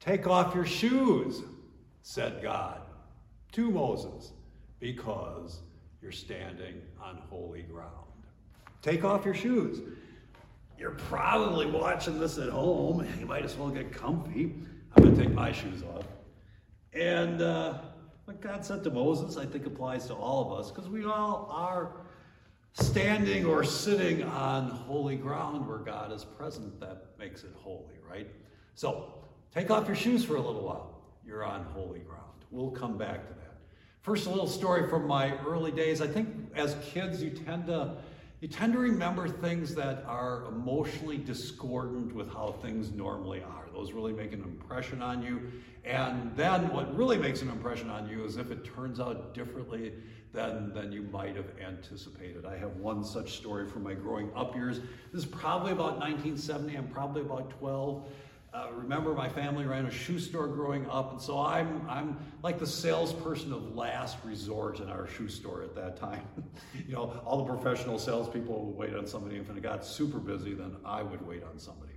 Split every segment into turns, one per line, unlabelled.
Take off your shoes, said God to Moses, because you're standing on holy ground. Take off your shoes. You're probably watching this at home. You might as well get comfy. I'm going to take my shoes off. And uh, what God said to Moses, I think applies to all of us because we all are standing or sitting on holy ground where God is present. That makes it holy, right? So take off your shoes for a little while. You're on holy ground. We'll come back to that. First, a little story from my early days. I think as kids, you tend to you tend to remember things that are emotionally discordant with how things normally are. Those really make an impression on you. And then what really makes an impression on you is if it turns out differently than, than you might have anticipated. I have one such story from my growing up years. This is probably about 1970. I'm probably about 12. Uh, remember, my family ran a shoe store growing up, and so I'm, I'm like the salesperson of last resort in our shoe store at that time. you know, all the professional salespeople would wait on somebody. If it got super busy, then I would wait on somebody.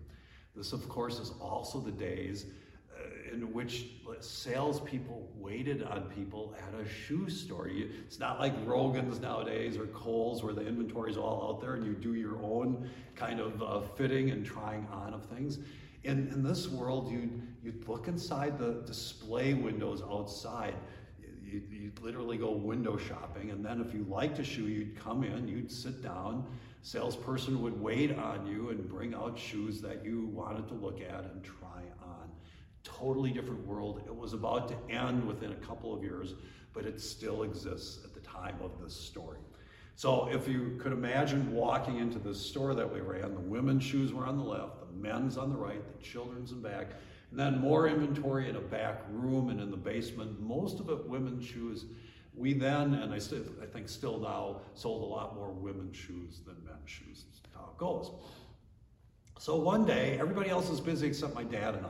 This, of course, is also the days uh, in which salespeople waited on people at a shoe store. It's not like Rogan's nowadays or Kohl's where the inventory is all out there and you do your own kind of uh, fitting and trying on of things in, in this world, you'd, you'd look inside the display windows outside. You'd, you'd literally go window shopping, and then if you liked a shoe, you'd come in, you'd sit down. Salesperson would wait on you and bring out shoes that you wanted to look at and try on. Totally different world. It was about to end within a couple of years, but it still exists at the time of this story. So if you could imagine walking into this store that we ran, the women's shoes were on the left, men's on the right, the children's in back, and then more inventory in a back room and in the basement, most of it women's shoes. We then, and I, I think still now, sold a lot more women's shoes than men's shoes. That's how it goes. So one day, everybody else is busy except my dad and I.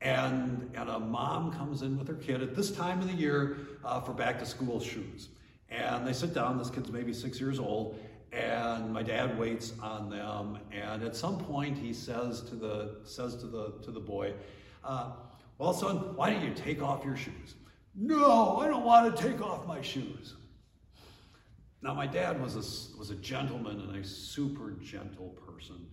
And, and a mom comes in with her kid at this time of the year uh, for back to school shoes. And they sit down, this kid's maybe six years old, and my dad waits on them. And at some point, he says to the says to the to the boy, uh, "Well, son, why don't you take off your shoes?" No, I don't want to take off my shoes. Now, my dad was a, was a gentleman and a super gentle person.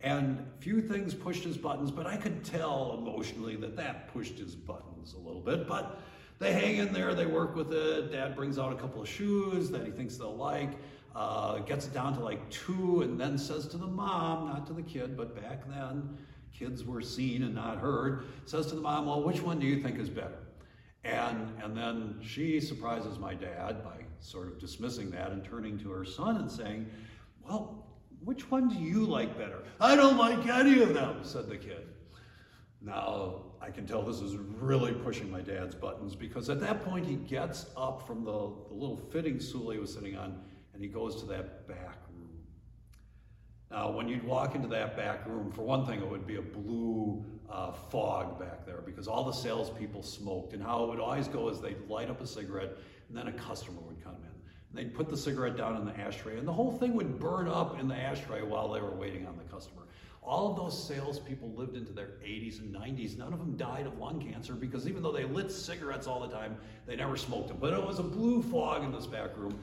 And few things pushed his buttons, but I could tell emotionally that that pushed his buttons a little bit. But they hang in there, they work with it. Dad brings out a couple of shoes that he thinks they'll like, uh, gets it down to like two, and then says to the mom, not to the kid, but back then, kids were seen and not heard, says to the mom, Well, which one do you think is better? And, and then she surprises my dad by sort of dismissing that and turning to her son and saying, Well, which one do you like better? I don't like any of them, said the kid. Now, I can tell this is really pushing my dad's buttons because at that point he gets up from the, the little fitting stool he was sitting on and he goes to that back room. Now, when you'd walk into that back room, for one thing, it would be a blue uh, fog back there because all the salespeople smoked. And how it would always go is they'd light up a cigarette and then a customer would come in. And they'd put the cigarette down in the ashtray and the whole thing would burn up in the ashtray while they were waiting on the customer. All of those salespeople lived into their 80s and 90s. None of them died of lung cancer because even though they lit cigarettes all the time, they never smoked them. But it was a blue fog in this back room.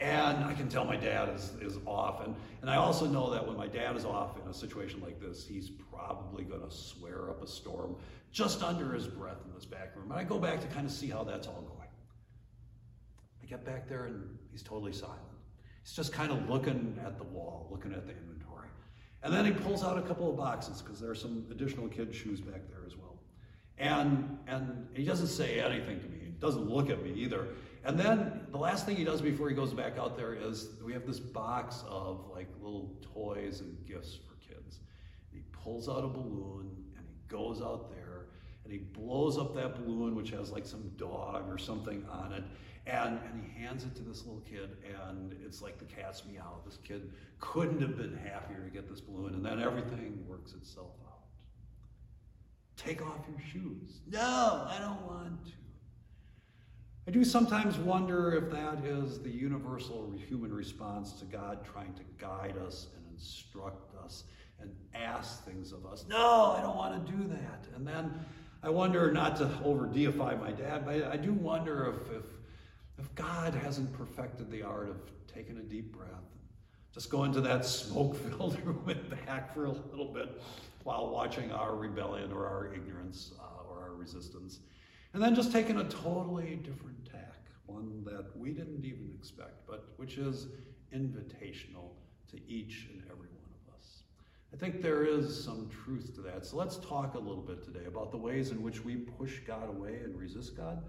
And I can tell my dad is, is off. And, and I also know that when my dad is off in a situation like this, he's probably going to swear up a storm just under his breath in this back room. And I go back to kind of see how that's all going. I get back there and he's totally silent. He's just kind of looking at the wall, looking at the inventory. And then he pulls out a couple of boxes because there are some additional kids' shoes back there as well. And, and he doesn't say anything to me. He doesn't look at me either. And then the last thing he does before he goes back out there is we have this box of like little toys and gifts for kids. And he pulls out a balloon and he goes out there and he blows up that balloon, which has like some dog or something on it. And, and he hands it to this little kid, and it's like the cat's meow. This kid couldn't have been happier to get this balloon, and then everything works itself out. Take off your shoes. No, I don't want to. I do sometimes wonder if that is the universal human response to God trying to guide us and instruct us and ask things of us. No, I don't want to do that. And then I wonder, not to over deify my dad, but I do wonder if, if, if God hasn't perfected the art of taking a deep breath, just go into that smoke filled room and back for a little bit while watching our rebellion or our ignorance uh, or our resistance. And then just taking a totally different tack, one that we didn't even expect, but which is invitational to each and every one of us. I think there is some truth to that. So let's talk a little bit today about the ways in which we push God away and resist God,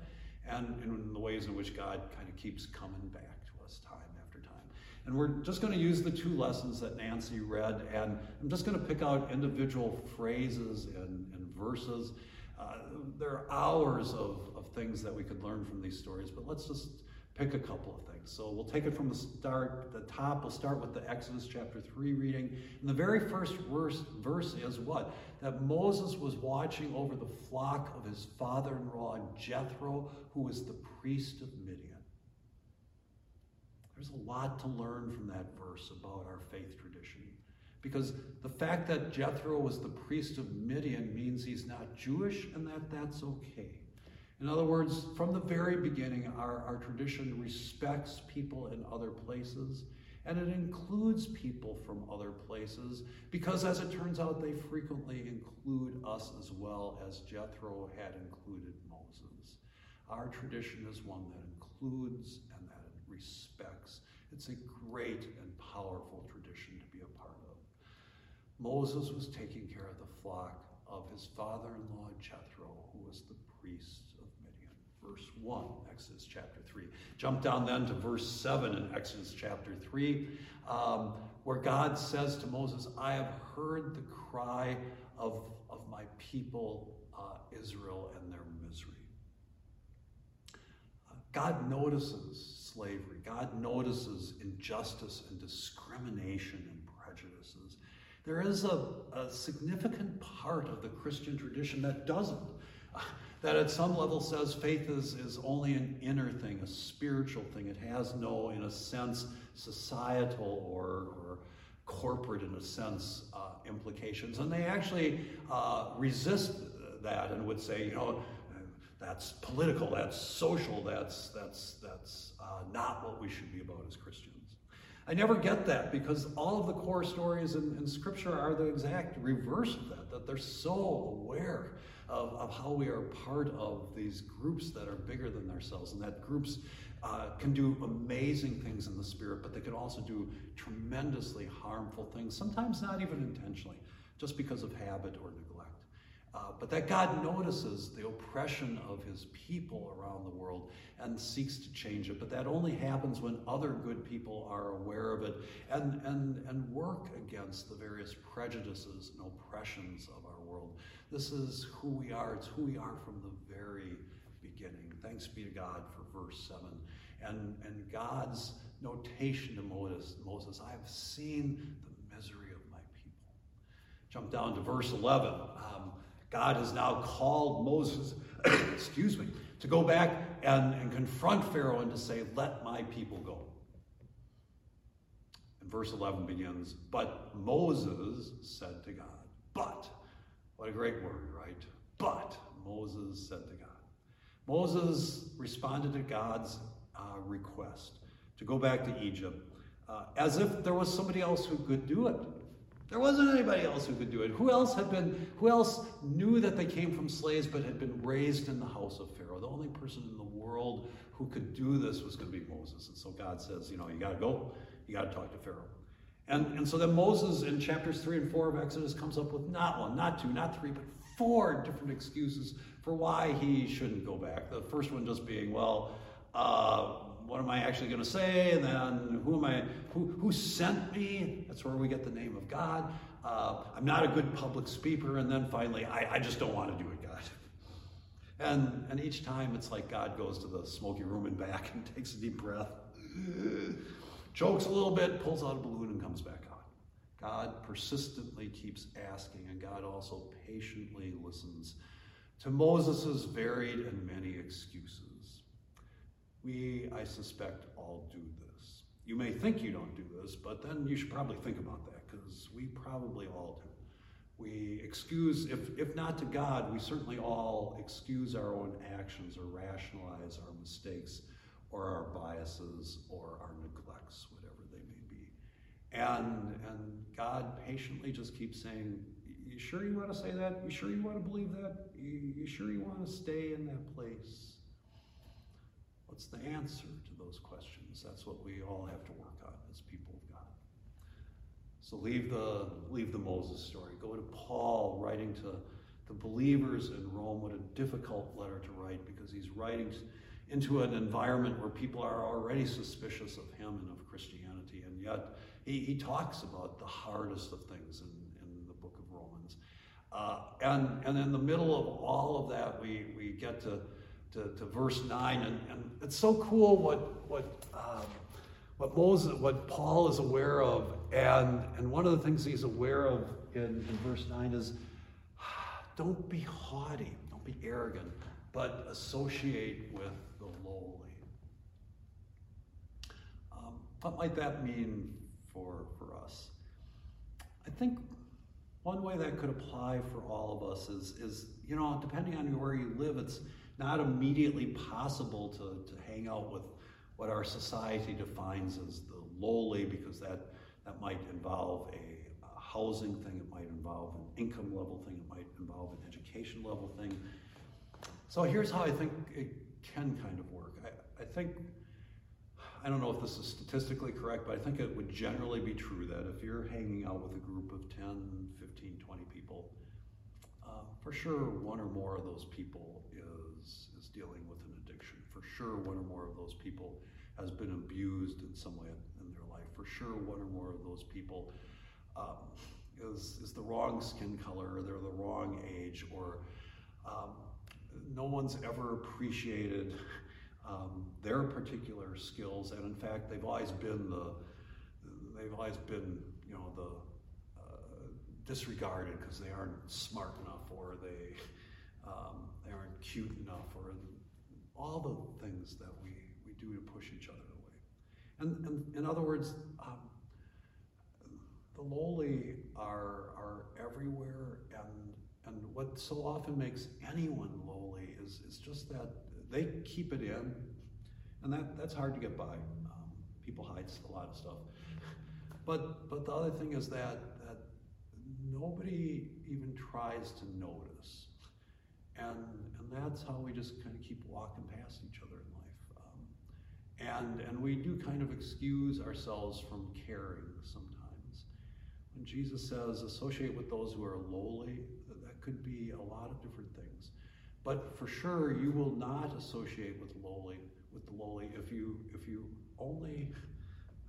and in the ways in which God kind of keeps coming back to us time after time. And we're just going to use the two lessons that Nancy read, and I'm just going to pick out individual phrases and, and verses. Uh, there are hours of, of things that we could learn from these stories, but let's just pick a couple of things. So we'll take it from the start, the top. We'll start with the Exodus chapter 3 reading. And the very first verse, verse is what? That Moses was watching over the flock of his father in law Jethro, who was the priest of Midian. There's a lot to learn from that verse about our faith tradition. Because the fact that Jethro was the priest of Midian means he's not Jewish and that that's okay. In other words, from the very beginning, our, our tradition respects people in other places, and it includes people from other places because, as it turns out, they frequently include us as well as Jethro had included Moses. Our tradition is one that includes and that respects. It's a great and powerful tradition to be a part of. Moses was taking care of the flock of his father in law Jethro, who was the priest of Midian. verse 1, Exodus chapter 3. Jump down then to verse 7 in Exodus chapter 3, um, where God says to Moses, I have heard the cry of, of my people uh, Israel and their misery. Uh, God notices slavery, God notices injustice and discrimination and prejudices. There is a, a significant part of the Christian tradition that doesn't that at some level says faith is, is only an inner thing, a spiritual thing. It has no, in a sense, societal or, or corporate, in a sense, uh, implications. And they actually uh, resist that and would say, you know, that's political, that's social, that's, that's, that's uh, not what we should be about as Christians. I never get that because all of the core stories in, in Scripture are the exact reverse of that, that they're so aware of, of how we are part of these groups that are bigger than ourselves, and that groups uh, can do amazing things in the spirit, but they can also do tremendously harmful things, sometimes not even intentionally, just because of habit or neglect. Uh, but that God notices the oppression of his people around the world and seeks to change it. But that only happens when other good people are aware of it and, and, and work against the various prejudices and oppressions of our world. This is who we are. It's who we are from the very beginning. Thanks be to God for verse 7. And, and God's notation to Moses, I have seen the misery of my people. Jump down to verse 11. Um, God has now called Moses, excuse me, to go back and, and confront Pharaoh and to say, Let my people go. And verse 11 begins, But Moses said to God, But what a great word, right? But Moses said to God. Moses responded to God's uh, request to go back to Egypt uh, as if there was somebody else who could do it. There wasn't anybody else who could do it. Who else had been, who else knew that they came from slaves but had been raised in the house of Pharaoh? The only person in the world who could do this was going to be Moses. And so God says, you know, you got to go. You got to talk to Pharaoh. And, and so then Moses in chapters 3 and 4 of Exodus comes up with not one, not two, not three, but four different excuses for why he shouldn't go back. The first one just being, well, uh, what am I actually going to say? And then who am I? Who, who sent me? That's where we get the name of God. Uh, I'm not a good public speaker. And then finally, I, I just don't want to do it, God. And, and each time it's like God goes to the smoky room and back and takes a deep breath chokes a little bit, pulls out a balloon, and comes back on. God persistently keeps asking, and God also patiently listens to Moses' varied and many excuses. We, I suspect, all do this. You may think you don't do this, but then you should probably think about that because we probably all do. we excuse, if, if not to God, we certainly all excuse our own actions or rationalize our mistakes or our biases or our neglects, whatever they may be. And, and God patiently just keeps saying, You sure you want to say that? You sure you want to believe that? You, you sure you want to stay in that place? What's the answer to those questions? That's what we all have to work on as people of God. So leave the, leave the Moses story. Go to Paul writing to the believers in Rome. What a difficult letter to write because he's writing into an environment where people are already suspicious of him and of Christianity. And yet he, he talks about the hardest of things in, in the book of Romans. Uh, and, and in the middle of all of that, we, we get to, to, to verse 9. And, and it's so cool what, what, um, what Moses, what Paul is aware of. And, and one of the things he's aware of in, in verse 9 is don't be haughty, don't be arrogant, but associate with the lowly. Um, what might that mean for, for us? I think one way that could apply for all of us is, is you know, depending on where you live, it's not immediately possible to, to hang out with what our society defines as the lowly, because that, that might involve a, a housing thing, it might involve an income level thing, it might involve an education level thing. So here's how I think it can kind of work. I, I think, I don't know if this is statistically correct, but I think it would generally be true that if you're hanging out with a group of 10, 15, 20 people, uh, for sure one or more of those people is, is dealing with an addiction. For sure one or more of those people has been abused in some way in their life. For sure one or more of those people um, is, is the wrong skin color, or they're the wrong age, or um, no one's ever appreciated um, their particular skills, and in fact, they've always been the they've always been you know the disregarded because they aren't smart enough, or they um, they aren't cute enough, or all the things that we we do to push each other away. And, and in other words, um, the lowly are are everywhere, and and what so often makes anyone lowly is, is just that they keep it in, and that, that's hard to get by. Um, people hide a lot of stuff. But, but the other thing is that, that nobody even tries to notice. And, and that's how we just kind of keep walking past each other in life. Um, and, and we do kind of excuse ourselves from caring sometimes. When Jesus says, associate with those who are lowly, that could be a lot of different things. But for sure, you will not associate with lowly with the lowly if you if you only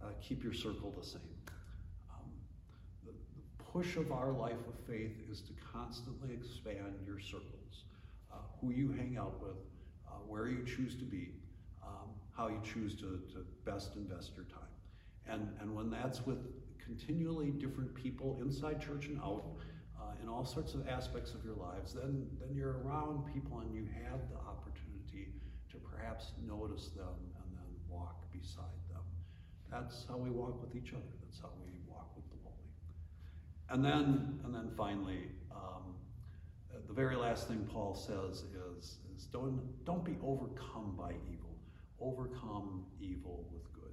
uh, keep your circle the same. Push of our life of faith is to constantly expand your circles, uh, who you hang out with, uh, where you choose to be, um, how you choose to, to best invest your time. And, and when that's with continually different people inside church and out, in all sorts of aspects of your lives, then, then you're around people and you have the opportunity to perhaps notice them and then walk beside them. That's how we walk with each other. That's how we walk with the lowly. And then, and then finally, um, the very last thing Paul says is, is don't, don't be overcome by evil. Overcome evil with good.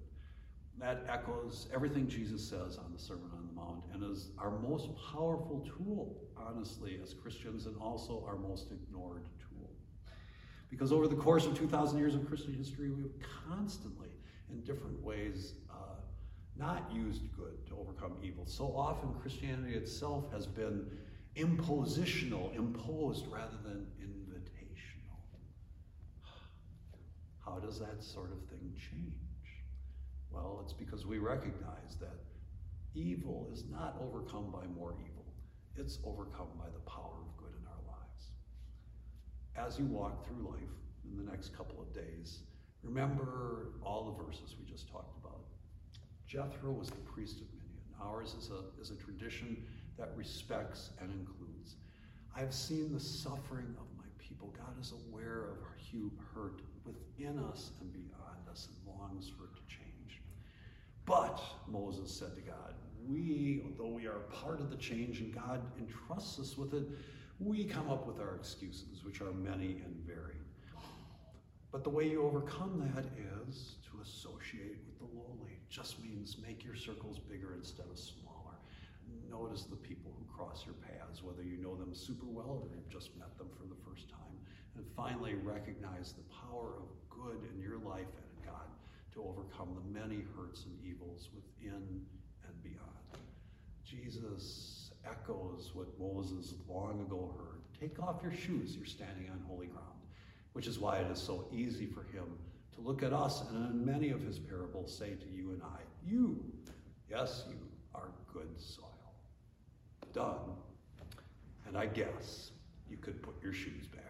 that echoes everything Jesus says on the Sermon on the Mount and is our most powerful tool, honestly, as Christians, and also our most ignored tool. Because over the course of 2,000 years of Christian history, we have constantly, in different ways, not used good to overcome evil. So often, Christianity itself has been impositional, imposed rather than invitational. How does that sort of thing change? Well, it's because we recognize that evil is not overcome by more evil, it's overcome by the power of good in our lives. As you walk through life in the next couple of days, remember all the verses we just talked about. Jethro was the priest of Midian. Ours is a, is a tradition that respects and includes. I've seen the suffering of my people. God is aware of our hurt within us and beyond us and longs for it to change. But, Moses said to God, we, although we are part of the change and God entrusts us with it, we come up with our excuses, which are many and varied. But the way you overcome that is to associate with the lowly. Just means make your circles bigger instead of smaller. Notice the people who cross your paths, whether you know them super well or you've just met them for the first time. And finally, recognize the power of good in your life and in God to overcome the many hurts and evils within and beyond. Jesus echoes what Moses long ago heard. Take off your shoes, you're standing on holy ground which is why it is so easy for him to look at us and in many of his parables say to you and I, You, yes, you are good soil. Done. And I guess you could put your shoes back.